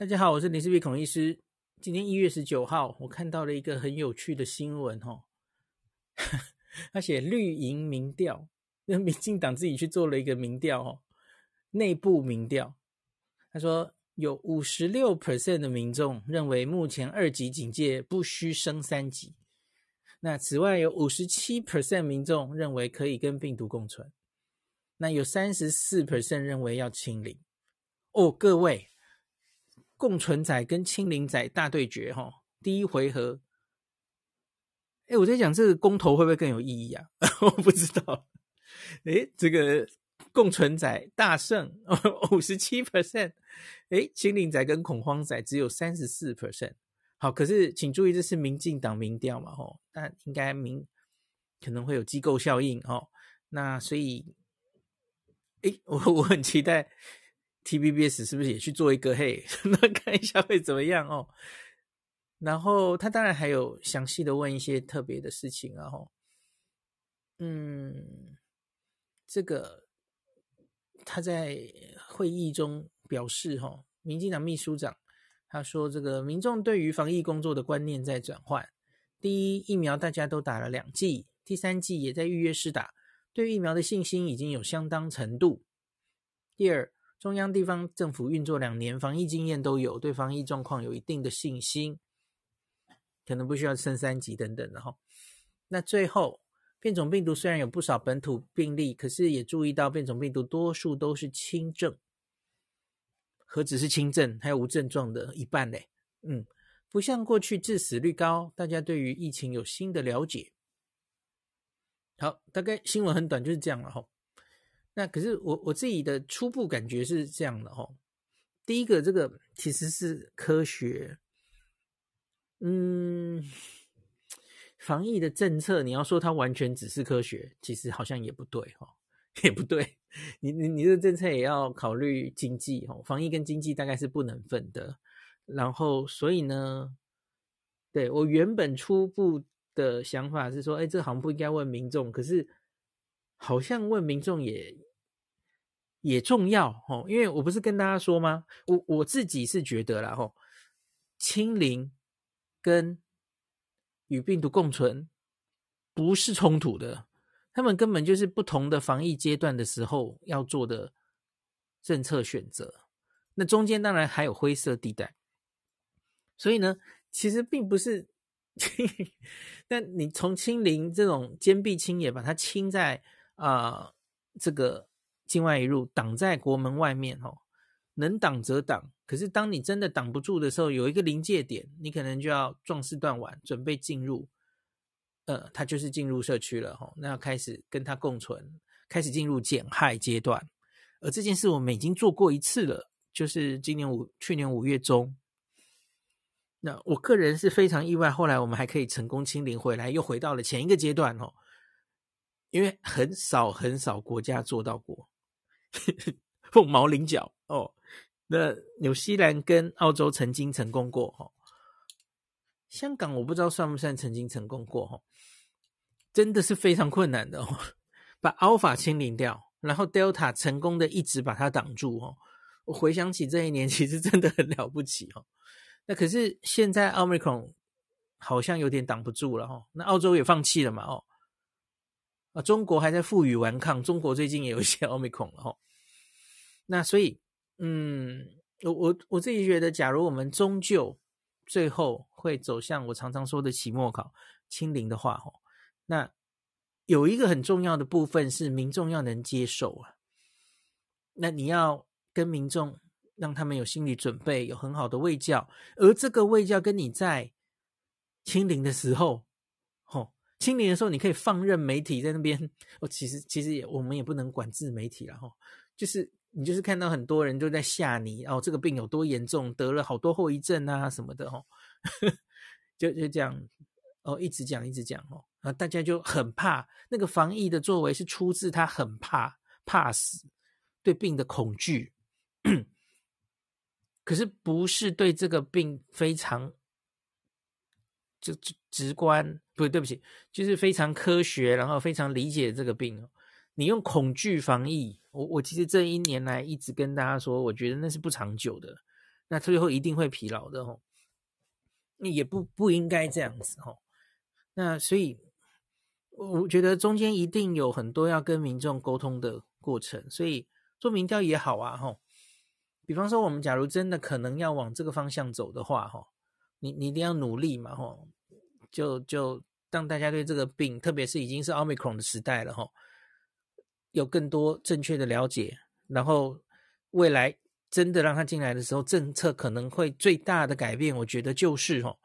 大家好，我是林氏璧孔医师。今天一月十九号，我看到了一个很有趣的新闻哦。他写绿营民调，那民进党自己去做了一个民调哦，内部民调。他说有五十六 percent 的民众认为目前二级警戒不需升三级。那此外有五十七 percent 民众认为可以跟病毒共存。那有三十四 percent 认为要清零。哦，各位。共存仔跟清零仔大对决，哈，第一回合。哎，我在讲这个公投会不会更有意义啊？我不知道。哎，这个共存仔大胜，五十七 percent。哎，清零仔跟恐慌仔只有三十四 percent。好，可是请注意，这是民进党民调嘛，吼，但应该民可能会有机构效应，哦。那所以，哎，我我很期待。TVBS 是不是也去做一个？嘿，那看一下会怎么样哦。然后他当然还有详细的问一些特别的事情啊。吼，嗯，这个他在会议中表示，吼，民进党秘书长他说，这个民众对于防疫工作的观念在转换。第一，疫苗大家都打了两剂，第三剂也在预约试打，对疫苗的信心已经有相当程度。第二。中央地方政府运作两年，防疫经验都有，对防疫状况有一定的信心，可能不需要升三级等等的哈。那最后，变种病毒虽然有不少本土病例，可是也注意到变种病毒多数都是轻症，何止是轻症，还有无症状的一半嘞。嗯，不像过去致死率高，大家对于疫情有新的了解。好，大概新闻很短，就是这样了哈。那可是我我自己的初步感觉是这样的哈，第一个这个其实是科学，嗯，防疫的政策你要说它完全只是科学，其实好像也不对哈，也不对，你你你这个政策也要考虑经济哈，防疫跟经济大概是不能分的，然后所以呢，对我原本初步的想法是说，哎，这好像不应该问民众，可是。好像问民众也也重要哦，因为我不是跟大家说吗？我我自己是觉得啦吼，清零跟与病毒共存不是冲突的，他们根本就是不同的防疫阶段的时候要做的政策选择。那中间当然还有灰色地带，所以呢，其实并不是。但你从清零这种坚壁清野，把它清在。啊、这个境外移入挡在国门外面哦，能挡则挡。可是当你真的挡不住的时候，有一个临界点，你可能就要壮士断腕，准备进入。呃，他就是进入社区了哈、哦，那要开始跟他共存，开始进入减害阶段。而这件事我们已经做过一次了，就是今年五去年五月中。那我个人是非常意外，后来我们还可以成功清零回来，又回到了前一个阶段哦。因为很少很少国家做到过，凤毛麟角哦。那纽西兰跟澳洲曾经成功过哈，香港我不知道算不算曾经成功过哈，真的是非常困难的哦。把 Alpha 清零掉，然后 Delta 成功的一直把它挡住哦。我回想起这一年，其实真的很了不起哦。那可是现在 Omicron 好像有点挡不住了哈。那澳洲也放弃了嘛哦。啊，中国还在负隅顽抗。中国最近也有一些奥密克戎了哈。那所以，嗯，我我我自己觉得，假如我们终究最后会走向我常常说的期末考清零的话，哈，那有一个很重要的部分是民众要能接受啊。那你要跟民众让他们有心理准备，有很好的卫教，而这个卫教跟你在清零的时候。清零的时候，你可以放任媒体在那边。哦，其实其实也我们也不能管制媒体了哈。就是你就是看到很多人都在吓你哦，这个病有多严重，得了好多后遗症啊什么的哈。就就这样哦，一直讲一直讲哦，啊，大家就很怕。那个防疫的作为是出自他很怕怕死，对病的恐惧。可是不是对这个病非常。就直直观，不对，不起，就是非常科学，然后非常理解这个病。你用恐惧防疫，我我其实这一年来一直跟大家说，我觉得那是不长久的。那最后一定会疲劳的吼。也不不应该这样子吼。那所以我觉得中间一定有很多要跟民众沟通的过程，所以做民调也好啊吼。比方说，我们假如真的可能要往这个方向走的话吼，你你一定要努力嘛吼，就就让大家对这个病，特别是已经是奥密克戎的时代了吼，有更多正确的了解，然后未来。真的让他进来的时候，政策可能会最大的改变，我觉得就是哦，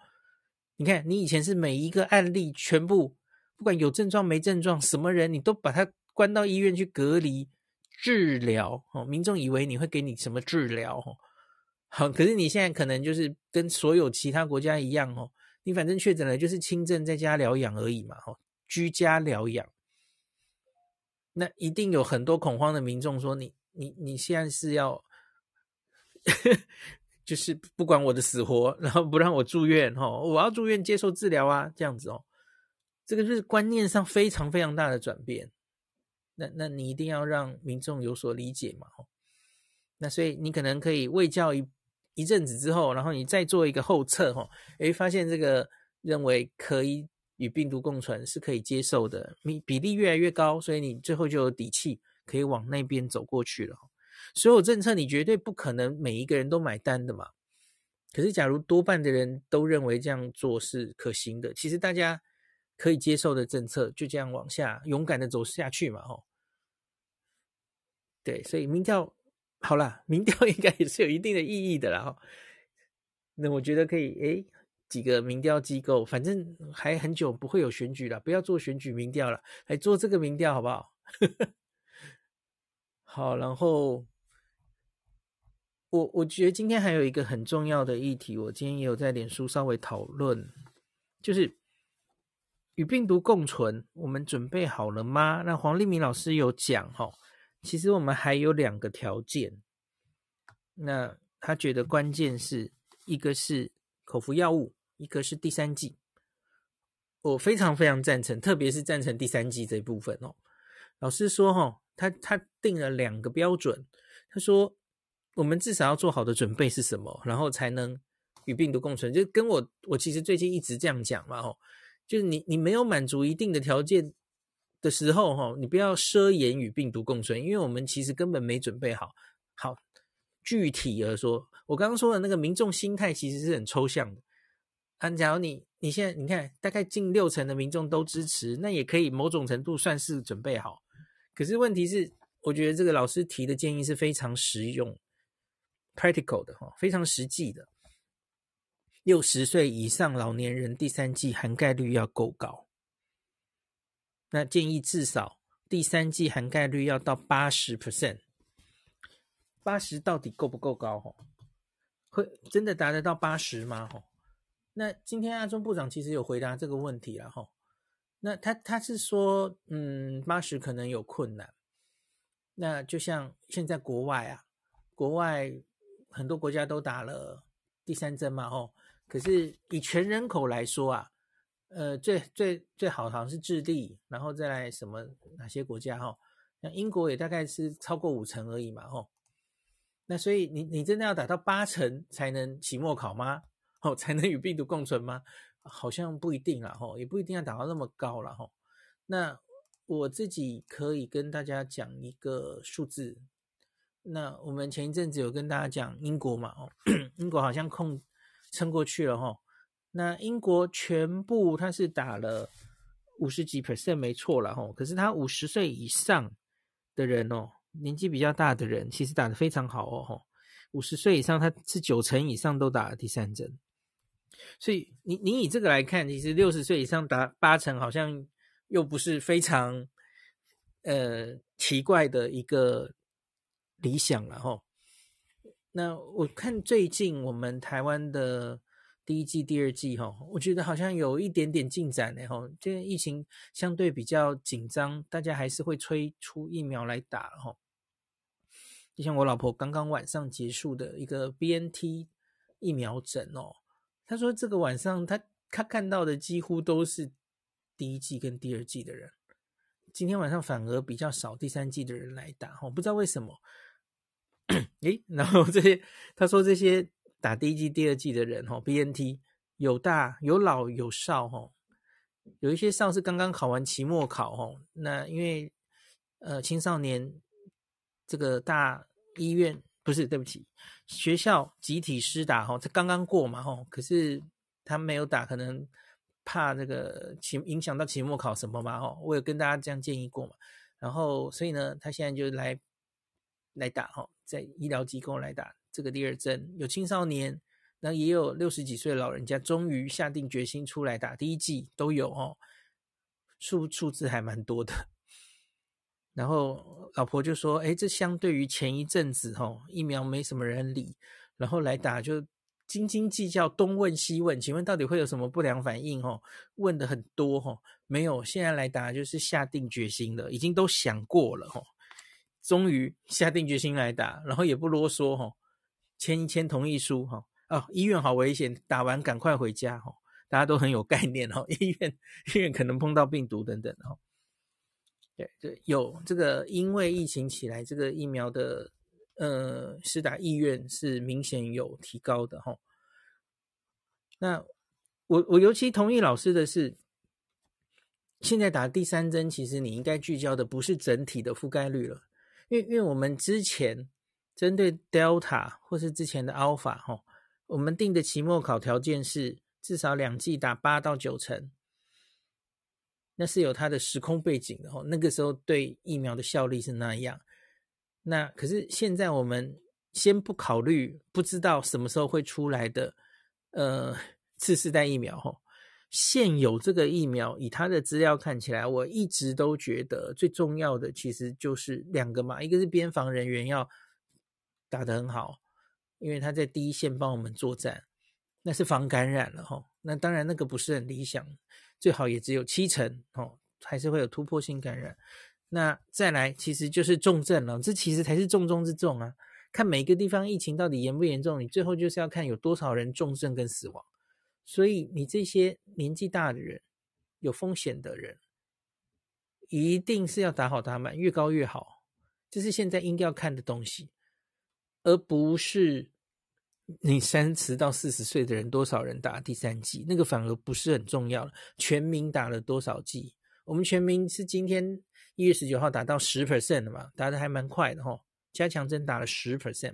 你看，你以前是每一个案例全部，不管有症状没症状，什么人你都把他关到医院去隔离治疗哦，民众以为你会给你什么治疗哦，好，可是你现在可能就是跟所有其他国家一样哦，你反正确诊了就是轻症在家疗养而已嘛，哦，居家疗养，那一定有很多恐慌的民众说你你你现在是要。就是不管我的死活，然后不让我住院哦，我要住院接受治疗啊，这样子哦，这个就是观念上非常非常大的转变。那那你一定要让民众有所理解嘛，那所以你可能可以为教一一阵子之后，然后你再做一个后测哈，诶，发现这个认为可以与病毒共存是可以接受的，比比例越来越高，所以你最后就有底气可以往那边走过去了。所有政策你绝对不可能每一个人都买单的嘛。可是，假如多半的人都认为这样做是可行的，其实大家可以接受的政策就这样往下勇敢的走下去嘛。吼，对，所以民调好啦，民调 应该也是有一定的意义的啦。哈，那我觉得可以，诶，几个民调机构，反正还很久不会有选举了，不要做选举民调了，来做这个民调好不好？好，然后。我我觉得今天还有一个很重要的议题，我今天也有在脸书稍微讨论，就是与病毒共存，我们准备好了吗？那黄立民老师有讲哈，其实我们还有两个条件，那他觉得关键是一个是口服药物，一个是第三剂。我非常非常赞成，特别是赞成第三剂这一部分哦。老师说哈，他他定了两个标准，他说。我们至少要做好的准备是什么，然后才能与病毒共存？就跟我我其实最近一直这样讲嘛，哦，就是你你没有满足一定的条件的时候，哈，你不要奢言与病毒共存，因为我们其实根本没准备好。好，具体而说，我刚刚说的那个民众心态其实是很抽象的。啊，假如你你现在你看，大概近六成的民众都支持，那也可以某种程度算是准备好。可是问题是，我觉得这个老师提的建议是非常实用。practical 的哈，非常实际的。六十岁以上老年人第三季涵盖率要够高，那建议至少第三剂涵盖率要到八十 percent。八十到底够不够高？哈，会真的达得到八十吗？哈，那今天阿中部长其实有回答这个问题了哈。那他他是说，嗯，八十可能有困难。那就像现在国外啊，国外。很多国家都打了第三针嘛，吼，可是以全人口来说啊，呃，最最最好好像是智利，然后再来什么哪些国家，哈，像英国也大概是超过五成而已嘛，吼。那所以你你真的要打到八成才能期末考吗？哦，才能与病毒共存吗？好像不一定啦，吼，也不一定要打到那么高了，吼。那我自己可以跟大家讲一个数字。那我们前一阵子有跟大家讲英国嘛，哦，英国好像控撑过去了哈。那英国全部他是打了五十几 percent 没错了哈，可是他五十岁以上的人哦，年纪比较大的人，其实打得非常好哦，五十岁以上他是九成以上都打了第三针，所以你你以这个来看，其实六十岁以上打八成好像又不是非常呃奇怪的一个。理想了哈，那我看最近我们台湾的第一季、第二季哈，我觉得好像有一点点进展呢哈。这疫情相对比较紧张，大家还是会催出疫苗来打哈。就像我老婆刚刚晚上结束的一个 BNT 疫苗诊哦，她说这个晚上她她看到的几乎都是第一季跟第二季的人，今天晚上反而比较少第三季的人来打哈，不知道为什么。诶，然后这些他说这些打第一季、第二季的人哈，BNT 有大有老有少哈，有一些少是刚刚考完期末考哈，那因为呃青少年这个大医院不是对不起，学校集体施打哈，他刚刚过嘛哈，可是他没有打，可能怕这个期影响到期末考什么嘛哈，我有跟大家这样建议过嘛，然后所以呢，他现在就来来打哈，在医疗机构来打。这个第二针有青少年，那也有六十几岁的老人家，终于下定决心出来打第一剂，都有哦，数数字还蛮多的。然后老婆就说：“哎，这相对于前一阵子哦，疫苗没什么人理，然后来打就斤斤计较，东问西问，请问到底会有什么不良反应？哦，问的很多哦，没有，现在来打就是下定决心了，已经都想过了哦，终于下定决心来打，然后也不啰嗦哦。”签一签同意书哈哦，医院好危险，打完赶快回家哈，大家都很有概念哈，医院医院可能碰到病毒等等哈，对对，有这个因为疫情起来，这个疫苗的呃施打意愿是明显有提高的哈。那我我尤其同意老师的是，现在打第三针，其实你应该聚焦的不是整体的覆盖率了，因为因为我们之前。针对 Delta 或是之前的 Alpha 哈，我们定的期末考条件是至少两季打八到九成，那是有它的时空背景的哈。那个时候对疫苗的效力是那样，那可是现在我们先不考虑不知道什么时候会出来的呃次世代疫苗哈，现有这个疫苗以它的资料看起来，我一直都觉得最重要的其实就是两个嘛，一个是边防人员要。打得很好，因为他在第一线帮我们作战，那是防感染了哈。那当然那个不是很理想，最好也只有七成哦，还是会有突破性感染。那再来其实就是重症了，这其实才是重中之重啊。看每个地方疫情到底严不严重，你最后就是要看有多少人重症跟死亡。所以你这些年纪大的人、有风险的人，一定是要打好打满，越高越好。这是现在应该要看的东西。而不是你三十到四十岁的人多少人打第三剂，那个反而不是很重要了。全民打了多少剂？我们全民是今天一月十九号打到十 percent 的嘛，打的还蛮快的哈。加强针打了十 percent，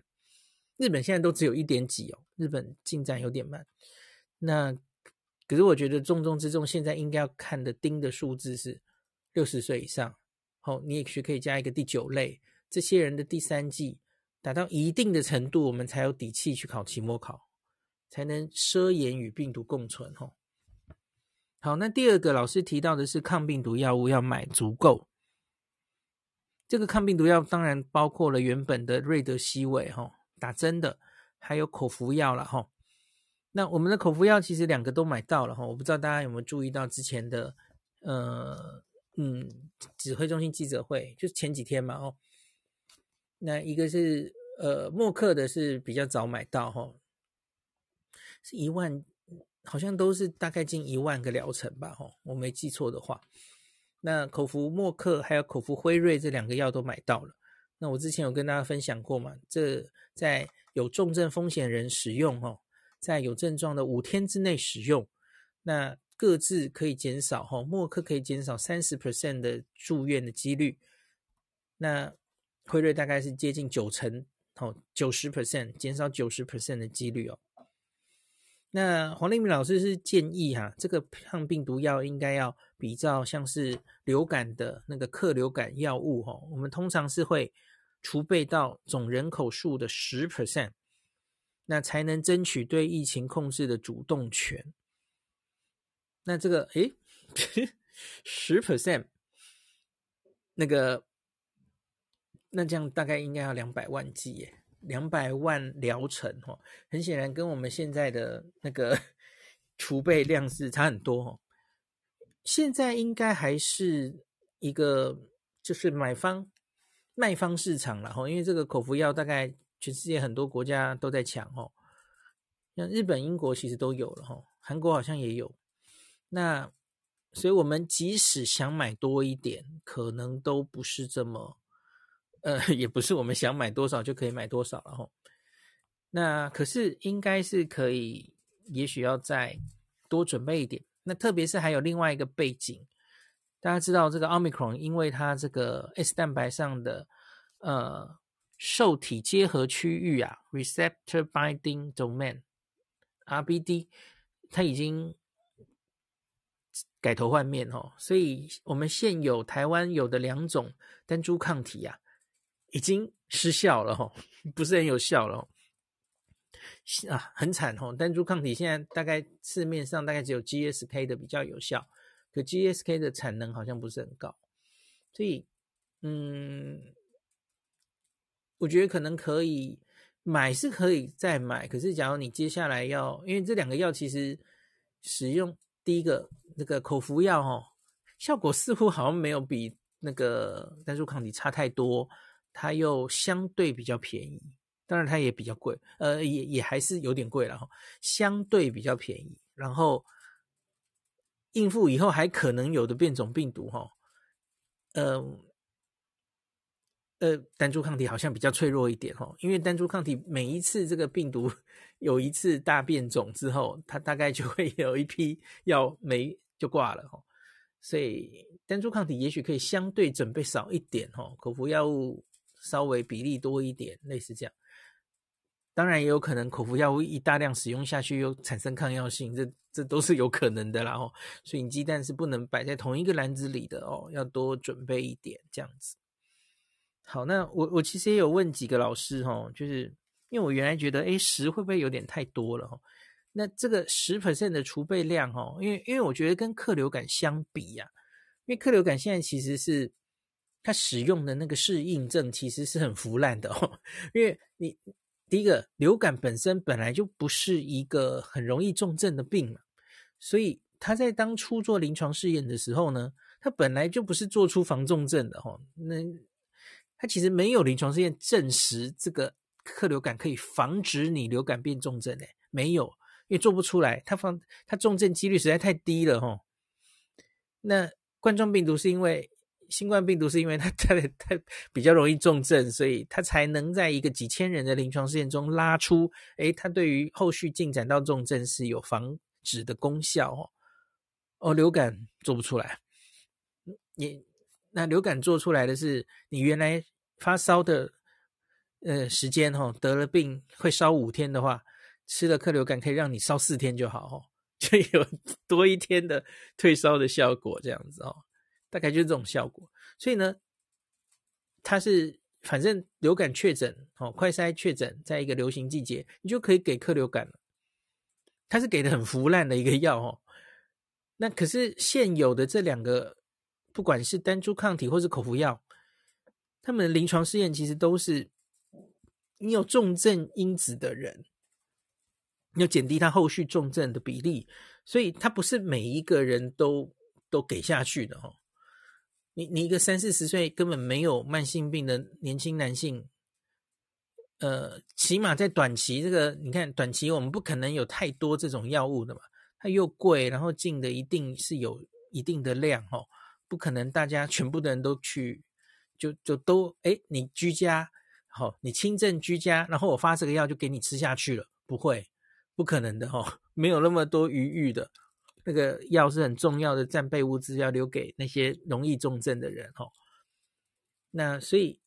日本现在都只有一点几哦，日本进展有点慢。那可是我觉得重中之重，现在应该要看的盯的数字是六十岁以上。好，你也许可以加一个第九类，这些人的第三剂。达到一定的程度，我们才有底气去考期末考，才能奢言与病毒共存。吼，好，那第二个老师提到的是抗病毒药物要买足够。这个抗病毒药当然包括了原本的瑞德西韦，吼，打针的，还有口服药了，吼。那我们的口服药其实两个都买到了，吼，我不知道大家有没有注意到之前的，呃，嗯，指挥中心记者会，就是前几天嘛，哦。那一个是呃默克的是比较早买到哈，是一万，好像都是大概近一万个疗程吧哈，我没记错的话。那口服默克还有口服辉瑞这两个药都买到了。那我之前有跟大家分享过嘛，这在有重症风险人使用哈，在有症状的五天之内使用，那各自可以减少哈，默克可以减少三十 percent 的住院的几率。那辉瑞大概是接近九成，哦，九十 percent 减少九十 percent 的几率哦。那黄立明老师是建议哈、这个抗病毒药应该要比较像是流感的那个克流感药物、哦，我们通常是会储备到总人口数的十 percent，那才能争取对疫情控制的主动权。那这个诶，十 percent 那个。那这样大概应该要两百万剂耶，两百万疗程哦，很显然跟我们现在的那个 储备量是差很多哦。现在应该还是一个就是买方卖方市场了哈，因为这个口服药大概全世界很多国家都在抢哦，像日本、英国其实都有了哈，韩国好像也有。那所以我们即使想买多一点，可能都不是这么。呃，也不是我们想买多少就可以买多少了哈。那可是应该是可以，也许要再多准备一点。那特别是还有另外一个背景，大家知道这个 Omicron，因为它这个 S 蛋白上的呃受体结合区域啊，Receptor Binding Domain（RBD），它已经改头换面哦，所以我们现有台湾有的两种单株抗体啊，已经失效了哦，不是很有效了哦。啊，很惨哦！单株抗体现在大概市面上大概只有 GSK 的比较有效，可 GSK 的产能好像不是很高，所以，嗯，我觉得可能可以买是可以再买，可是假如你接下来要，因为这两个药其实使用第一个那个口服药哦，效果似乎好像没有比那个单株抗体差太多，它又相对比较便宜。当然，它也比较贵，呃，也也还是有点贵了哈，相对比较便宜。然后应付以后还可能有的变种病毒哈，呃呃，单株抗体好像比较脆弱一点哈，因为单株抗体每一次这个病毒有一次大变种之后，它大概就会有一批药没就挂了哈，所以单株抗体也许可以相对准备少一点哈，口服药物稍微比例多一点，类似这样。当然也有可能口服药物一大量使用下去又产生抗药性，这这都是有可能的啦哦。所以你鸡蛋是不能摆在同一个篮子里的哦，要多准备一点这样子。好，那我我其实也有问几个老师哦，就是因为我原来觉得诶十会不会有点太多了哦？那这个十 percent 的储备量哦，因为因为我觉得跟客流感相比呀，因为客流感现在其实是它使用的那个适应症其实是很腐烂的哦，因为你。第一个，流感本身本来就不是一个很容易重症的病嘛，所以他在当初做临床试验的时候呢，他本来就不是做出防重症的哦。那他其实没有临床试验证实这个克流感可以防止你流感变重症诶，没有，因为做不出来，他防他重症几率实在太低了哈。那冠状病毒是因为。新冠病毒是因为它 太太比较容易重症，所以它才能在一个几千人的临床试验中拉出，诶，它对于后续进展到重症是有防止的功效哦。哦，流感做不出来，你那流感做出来的是你原来发烧的呃时间哦，得了病会烧五天的话，吃了克流感可以让你烧四天就好哦，就有多一天的退烧的效果这样子哦。大概就是这种效果，所以呢，它是反正流感确诊哦，快筛确诊，在一个流行季节，你就可以给克流感了。它是给的很腐烂的一个药哦。那可是现有的这两个，不管是单株抗体或是口服药，他们的临床试验其实都是你有重症因子的人，要减低他后续重症的比例，所以它不是每一个人都都给下去的哦。你你一个三四十岁根本没有慢性病的年轻男性，呃，起码在短期这个，你看短期我们不可能有太多这种药物的嘛，它又贵，然后进的一定是有一定的量哦，不可能大家全部的人都去，就就都哎，你居家好，你轻症居家，然后我发这个药就给你吃下去了，不会，不可能的哦，没有那么多余裕的。那个药是很重要的战备物资，要留给那些容易重症的人哦。那所以，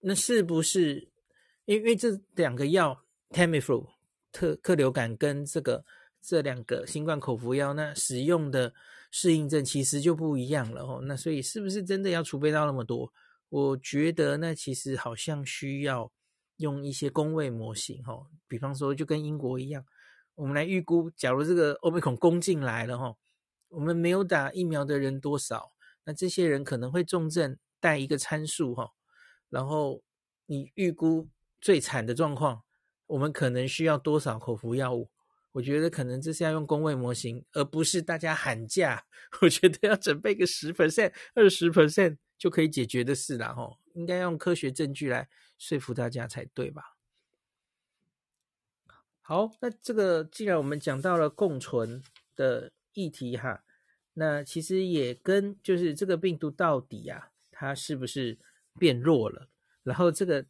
那是不是因为这两个药，Tamiflu 特克流感跟这个这两个新冠口服药，那使用的适应症其实就不一样了哦。那所以是不是真的要储备到那么多？我觉得那其实好像需要用一些公位模型哦，比方说就跟英国一样。我们来预估，假如这个欧美孔攻进来了哈，我们没有打疫苗的人多少？那这些人可能会重症，带一个参数哈。然后你预估最惨的状况，我们可能需要多少口服药物？我觉得可能这是要用公卫模型，而不是大家喊价。我觉得要准备个十 percent、二十 percent 就可以解决的事了哈。应该用科学证据来说服大家才对吧？好，那这个既然我们讲到了共存的议题哈，那其实也跟就是这个病毒到底啊，它是不是变弱了？然后这个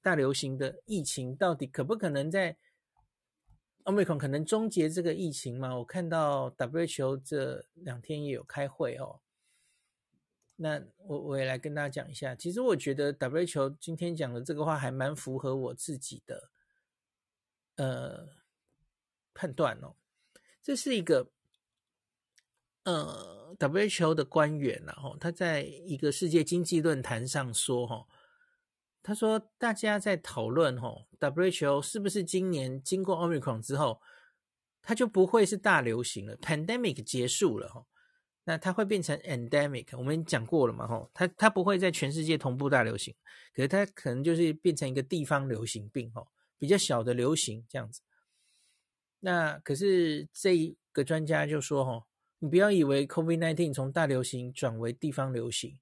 大流行的疫情到底可不可能在 Omicron 可能终结这个疫情吗？我看到 WHO 这两天也有开会哦。那我我也来跟大家讲一下，其实我觉得 WHO 今天讲的这个话还蛮符合我自己的呃判断哦。这是一个呃 WHO 的官员然后他在一个世界经济论坛上说哈。他说：“大家在讨论吼，WHO 是不是今年经过 Omicron 之后，它就不会是大流行了？Pandemic 结束了吼，那它会变成 Endemic。我们讲过了嘛吼，它它不会在全世界同步大流行，可是它可能就是变成一个地方流行病吼，比较小的流行这样子。那可是这一个专家就说吼，你不要以为 COVID-19 从大流行转为地方流行。”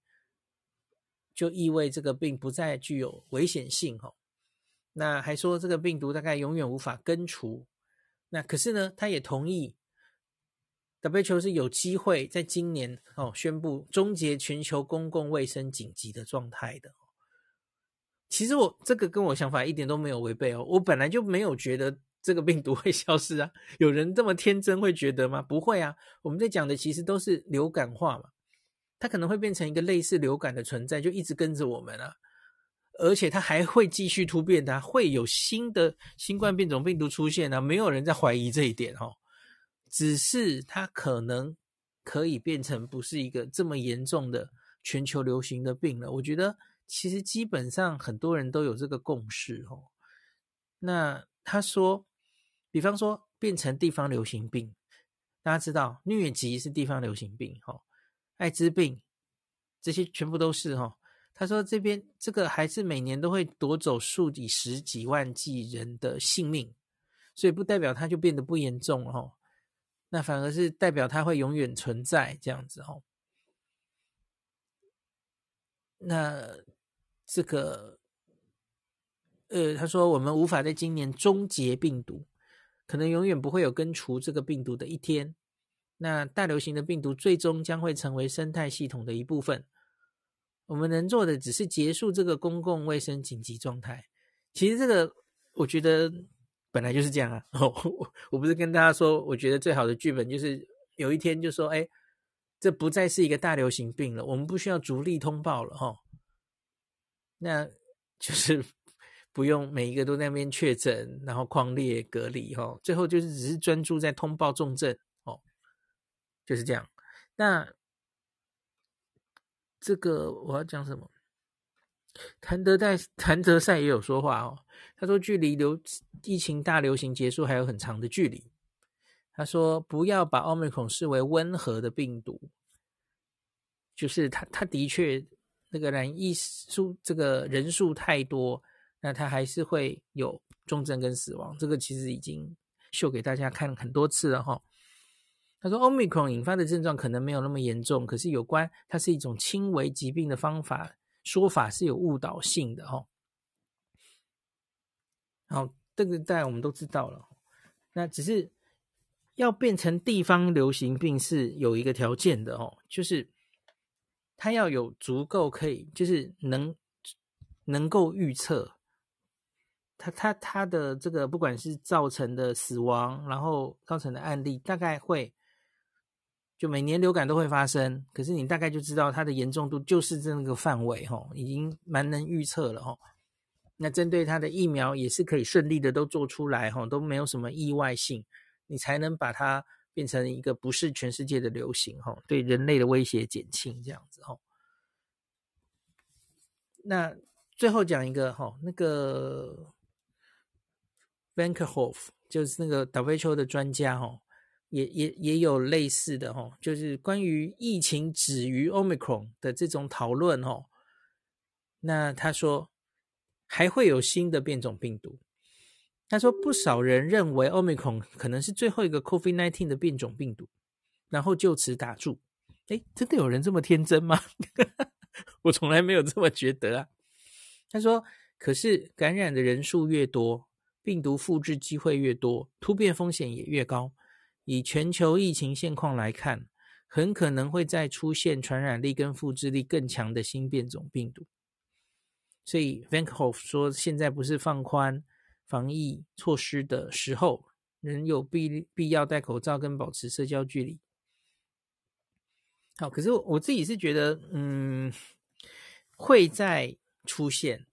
就意味这个病不再具有危险性哈，那还说这个病毒大概永远无法根除，那可是呢，他也同意，WHO 是有机会在今年哦宣布终结全球公共卫生紧急的状态的。其实我这个跟我想法一点都没有违背哦，我本来就没有觉得这个病毒会消失啊，有人这么天真会觉得吗？不会啊，我们在讲的其实都是流感化嘛。它可能会变成一个类似流感的存在，就一直跟着我们啊，而且它还会继续突变的，会有新的新冠变种病毒出现啊，没有人在怀疑这一点哦，只是它可能可以变成不是一个这么严重的全球流行的病了。我觉得其实基本上很多人都有这个共识哦。那他说，比方说变成地方流行病，大家知道疟疾是地方流行病哈。艾滋病，这些全部都是哈。他说这边这个还是每年都会夺走数以十几万计人的性命，所以不代表它就变得不严重了哈。那反而是代表它会永远存在这样子哦。那这个，呃，他说我们无法在今年终结病毒，可能永远不会有根除这个病毒的一天。那大流行的病毒最终将会成为生态系统的一部分。我们能做的只是结束这个公共卫生紧急状态。其实这个我觉得本来就是这样啊。我我不是跟大家说，我觉得最好的剧本就是有一天就说，哎，这不再是一个大流行病了，我们不需要逐例通报了哈。那就是不用每一个都在那边确诊，然后匡列隔离哈。最后就是只是专注在通报重症哦。就是这样。那这个我要讲什么？谭德赛谭德赛也有说话哦。他说，距离流疫情大流行结束还有很长的距离。他说，不要把奥密克戎视为温和的病毒。就是他他的确那个染疫数这个人数太多，那他还是会有重症跟死亡。这个其实已经秀给大家看很多次了哈。他说，Omicron 引发的症状可能没有那么严重，可是有关它是一种轻微疾病的方法说法是有误导性的哈。好，这个大家我们都知道了。那只是要变成地方流行病是有一个条件的哦，就是它要有足够可以，就是能能够预测它它它的这个不管是造成的死亡，然后造成的案例大概会。就每年流感都会发生，可是你大概就知道它的严重度就是这个范围哈，已经蛮能预测了哈。那针对它的疫苗也是可以顺利的都做出来哈，都没有什么意外性，你才能把它变成一个不是全世界的流行哈，对人类的威胁减轻这样子哈。那最后讲一个哈，那个 Van Kerkhove 就是那个 WHO 的专家哈。也也也有类似的哈，就是关于疫情止于 Omicron 的这种讨论哈。那他说还会有新的变种病毒。他说不少人认为 Omicron 可能是最后一个 COVID-19 的变种病毒，然后就此打住。诶，真的有人这么天真吗？我从来没有这么觉得啊。他说，可是感染的人数越多，病毒复制机会越多，突变风险也越高。以全球疫情现况来看，很可能会再出现传染力跟复制力更强的新变种病毒。所以 Van Kerkhove 说，现在不是放宽防疫措施的时候，仍有必必要戴口罩跟保持社交距离。好，可是我自己是觉得，嗯，会在出现，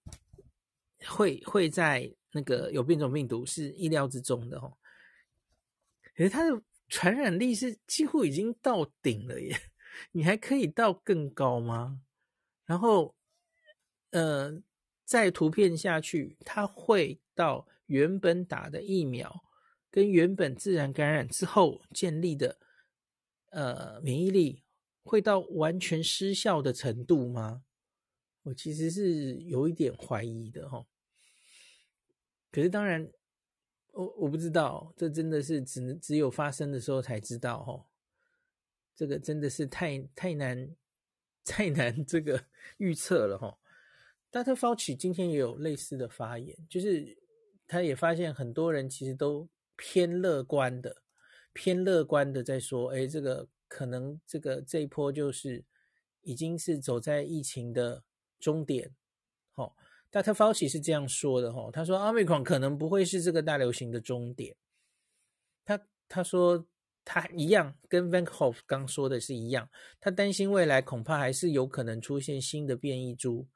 会会在那个有变种病毒是意料之中的哦。可是它的传染力是几乎已经到顶了耶，你还可以到更高吗？然后。呃，再图片下去，它会到原本打的疫苗跟原本自然感染之后建立的呃免疫力，会到完全失效的程度吗？我其实是有一点怀疑的哈。可是当然，我我不知道，这真的是只能只有发生的时候才知道哈。这个真的是太太难太难这个预测了哈。大特 Fauci 今天也有类似的发言，就是他也发现很多人其实都偏乐观的，偏乐观的在说，哎，这个可能这个这一波就是已经是走在疫情的终点。好，但他 Fauci 是这样说的哈，他说 Omicron 可能不会是这个大流行的终点。他他说他一样跟 Vankevoff 刚说的是一样，他担心未来恐怕还是有可能出现新的变异株。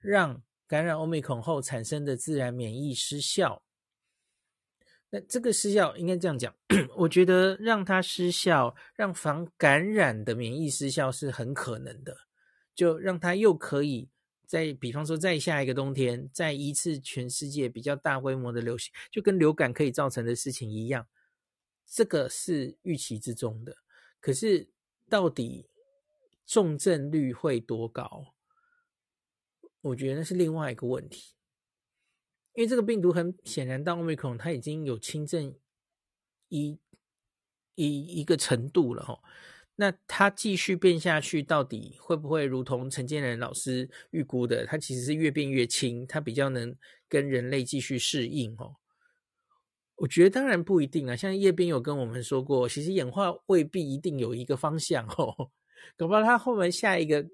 让感染 Omicron 后产生的自然免疫失效，那这个失效应该这样讲，我觉得让它失效，让防感染的免疫失效是很可能的，就让它又可以在，比方说在下一个冬天，再一次全世界比较大规模的流行，就跟流感可以造成的事情一样，这个是预期之中的。可是到底重症率会多高？我觉得那是另外一个问题，因为这个病毒很显然到 Omicron 它已经有轻症一一一个程度了哈，那它继续变下去，到底会不会如同陈建仁老师预估的，它其实是越变越轻，它比较能跟人类继续适应哦？我觉得当然不一定啊，像叶斌有跟我们说过，其实演化未必一定有一个方向哦，搞不好它后面下一个。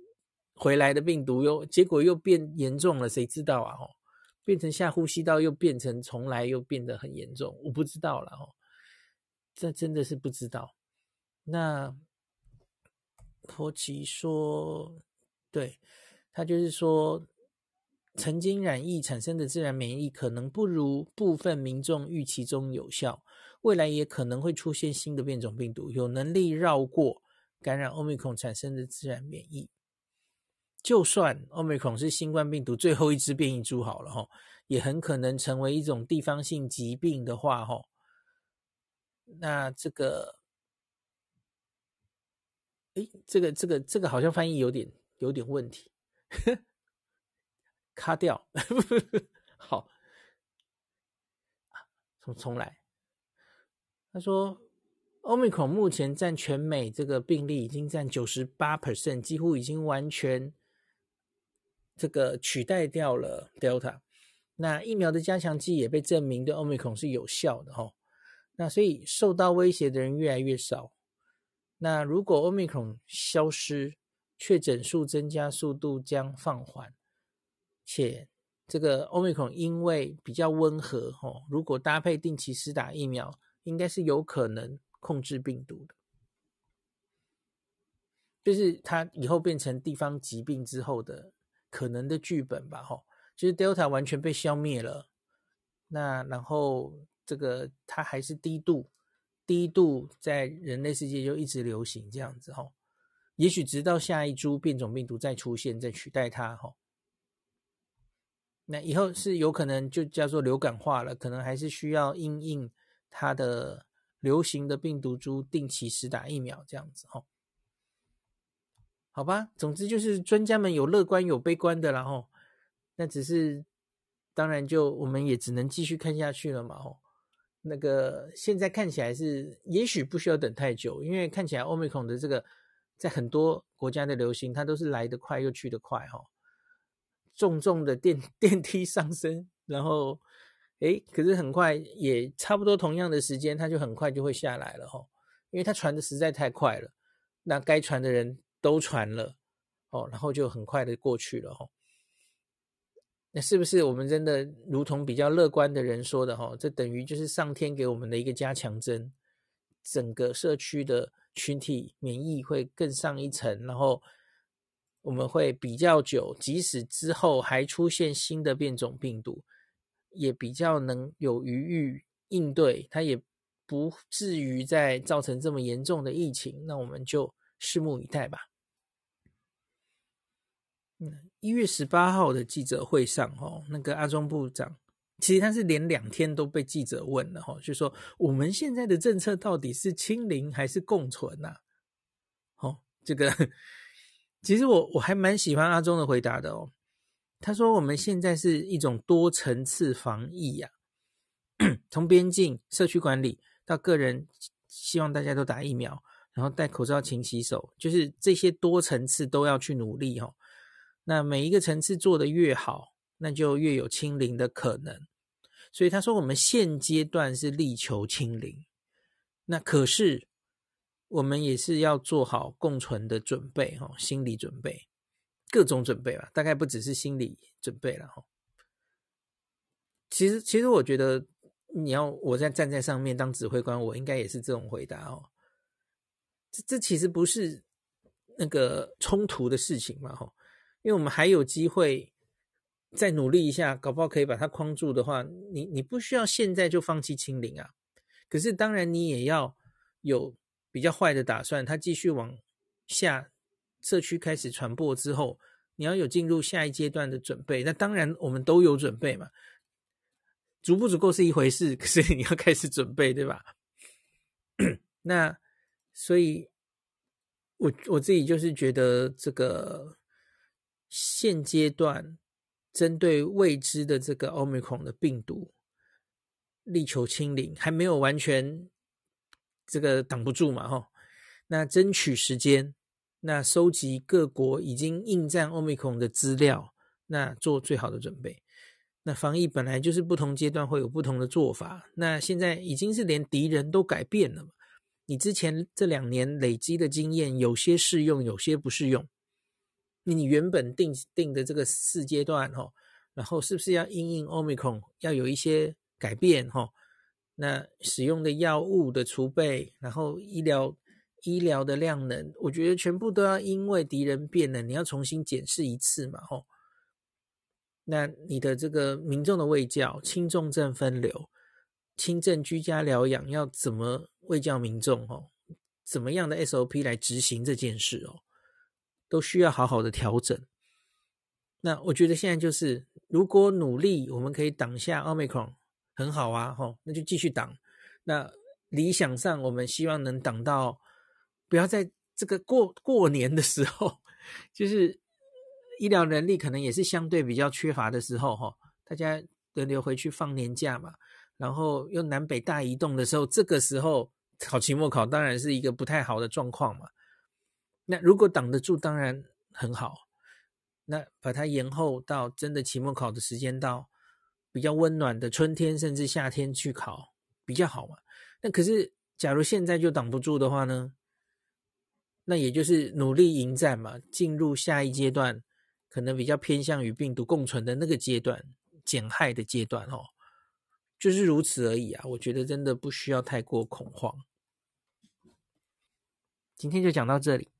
回来的病毒又结果又变严重了，谁知道啊？哦，变成下呼吸道又变成重来又变得很严重，我不知道了哦，这真的是不知道。那佛奇说，对，他就是说，曾经染疫产生的自然免疫可能不如部分民众预期中有效，未来也可能会出现新的变种病毒，有能力绕过感染 Omicron 产生的自然免疫。就算 Omicron 是新冠病毒最后一只变异株好了哈，也很可能成为一种地方性疾病的话哈，那这个，诶，这个这个这个好像翻译有点有点问题，卡掉，好，重重来。他说，Omicron 目前占全美这个病例已经占九十八 percent，几乎已经完全。这个取代掉了 Delta，那疫苗的加强剂也被证明对 Omicron 是有效的哈。那所以受到威胁的人越来越少。那如果 Omicron 消失，确诊数增加速度将放缓，且这个 Omicron 因为比较温和哈，如果搭配定期施打疫苗，应该是有可能控制病毒的。就是它以后变成地方疾病之后的。可能的剧本吧，哈，就是 Delta 完全被消灭了，那然后这个它还是低度，低度在人类世界就一直流行这样子，哈，也许直到下一株变种病毒再出现，再取代它，哈，那以后是有可能就叫做流感化了，可能还是需要因应它的流行的病毒株定期施打疫苗这样子，哈。好吧，总之就是专家们有乐观有悲观的，然后那只是当然就我们也只能继续看下去了嘛。吼，那个现在看起来是也许不需要等太久，因为看起来 Omicron 的这个在很多国家的流行，它都是来得快又去得快，哈，重重的电 电梯上升，然后诶，可是很快也差不多同样的时间，它就很快就会下来了，哈，因为它传的实在太快了，那该传的人。都传了哦，然后就很快的过去了哈。那是不是我们真的如同比较乐观的人说的哈？这等于就是上天给我们的一个加强针，整个社区的群体免疫会更上一层，然后我们会比较久，即使之后还出现新的变种病毒，也比较能有余裕应对，它也不至于再造成这么严重的疫情。那我们就拭目以待吧。嗯，一月十八号的记者会上，哦，那个阿中部长，其实他是连两天都被记者问了，哈，就说我们现在的政策到底是清零还是共存呐？哦，这个其实我我还蛮喜欢阿中的回答的哦。他说我们现在是一种多层次防疫呀，从边境、社区管理到个人，希望大家都打疫苗，然后戴口罩、勤洗手，就是这些多层次都要去努力，哈。那每一个层次做得越好，那就越有清零的可能。所以他说，我们现阶段是力求清零。那可是我们也是要做好共存的准备，哈，心理准备，各种准备吧。大概不只是心理准备了，哈。其实，其实我觉得你要我在站在上面当指挥官，我应该也是这种回答哦。这这其实不是那个冲突的事情嘛，哈。因为我们还有机会再努力一下，搞不好可以把它框住的话，你你不需要现在就放弃清零啊。可是当然你也要有比较坏的打算，它继续往下社区开始传播之后，你要有进入下一阶段的准备。那当然我们都有准备嘛，足不足够是一回事，可是你要开始准备，对吧？那所以我我自己就是觉得这个。现阶段针对未知的这个 Omicron 的病毒，力求清零，还没有完全这个挡不住嘛？哈，那争取时间，那收集各国已经应战 Omicron 的资料，那做最好的准备。那防疫本来就是不同阶段会有不同的做法，那现在已经是连敌人都改变了嘛？你之前这两年累积的经验，有些适用，有些不适用。你原本定定的这个四阶段哈，然后是不是要因应 Omicron 要有一些改变哈？那使用的药物的储备，然后医疗医疗的量能，我觉得全部都要因为敌人变了，你要重新检视一次嘛哈。那你的这个民众的卫教、轻重症分流、轻症居家疗养要怎么卫教民众哦？怎么样的 SOP 来执行这件事哦？都需要好好的调整。那我觉得现在就是，如果努力，我们可以挡下 Omicron，很好啊，吼，那就继续挡。那理想上，我们希望能挡到，不要在这个过过年的时候，就是医疗人力可能也是相对比较缺乏的时候，哈，大家轮流回去放年假嘛，然后又南北大移动的时候，这个时候考期末考当然是一个不太好的状况嘛。那如果挡得住，当然很好。那把它延后到真的期末考的时间到比较温暖的春天甚至夏天去考比较好嘛。那可是，假如现在就挡不住的话呢？那也就是努力迎战嘛，进入下一阶段，可能比较偏向于病毒共存的那个阶段，减害的阶段哦，就是如此而已啊。我觉得真的不需要太过恐慌。今天就讲到这里。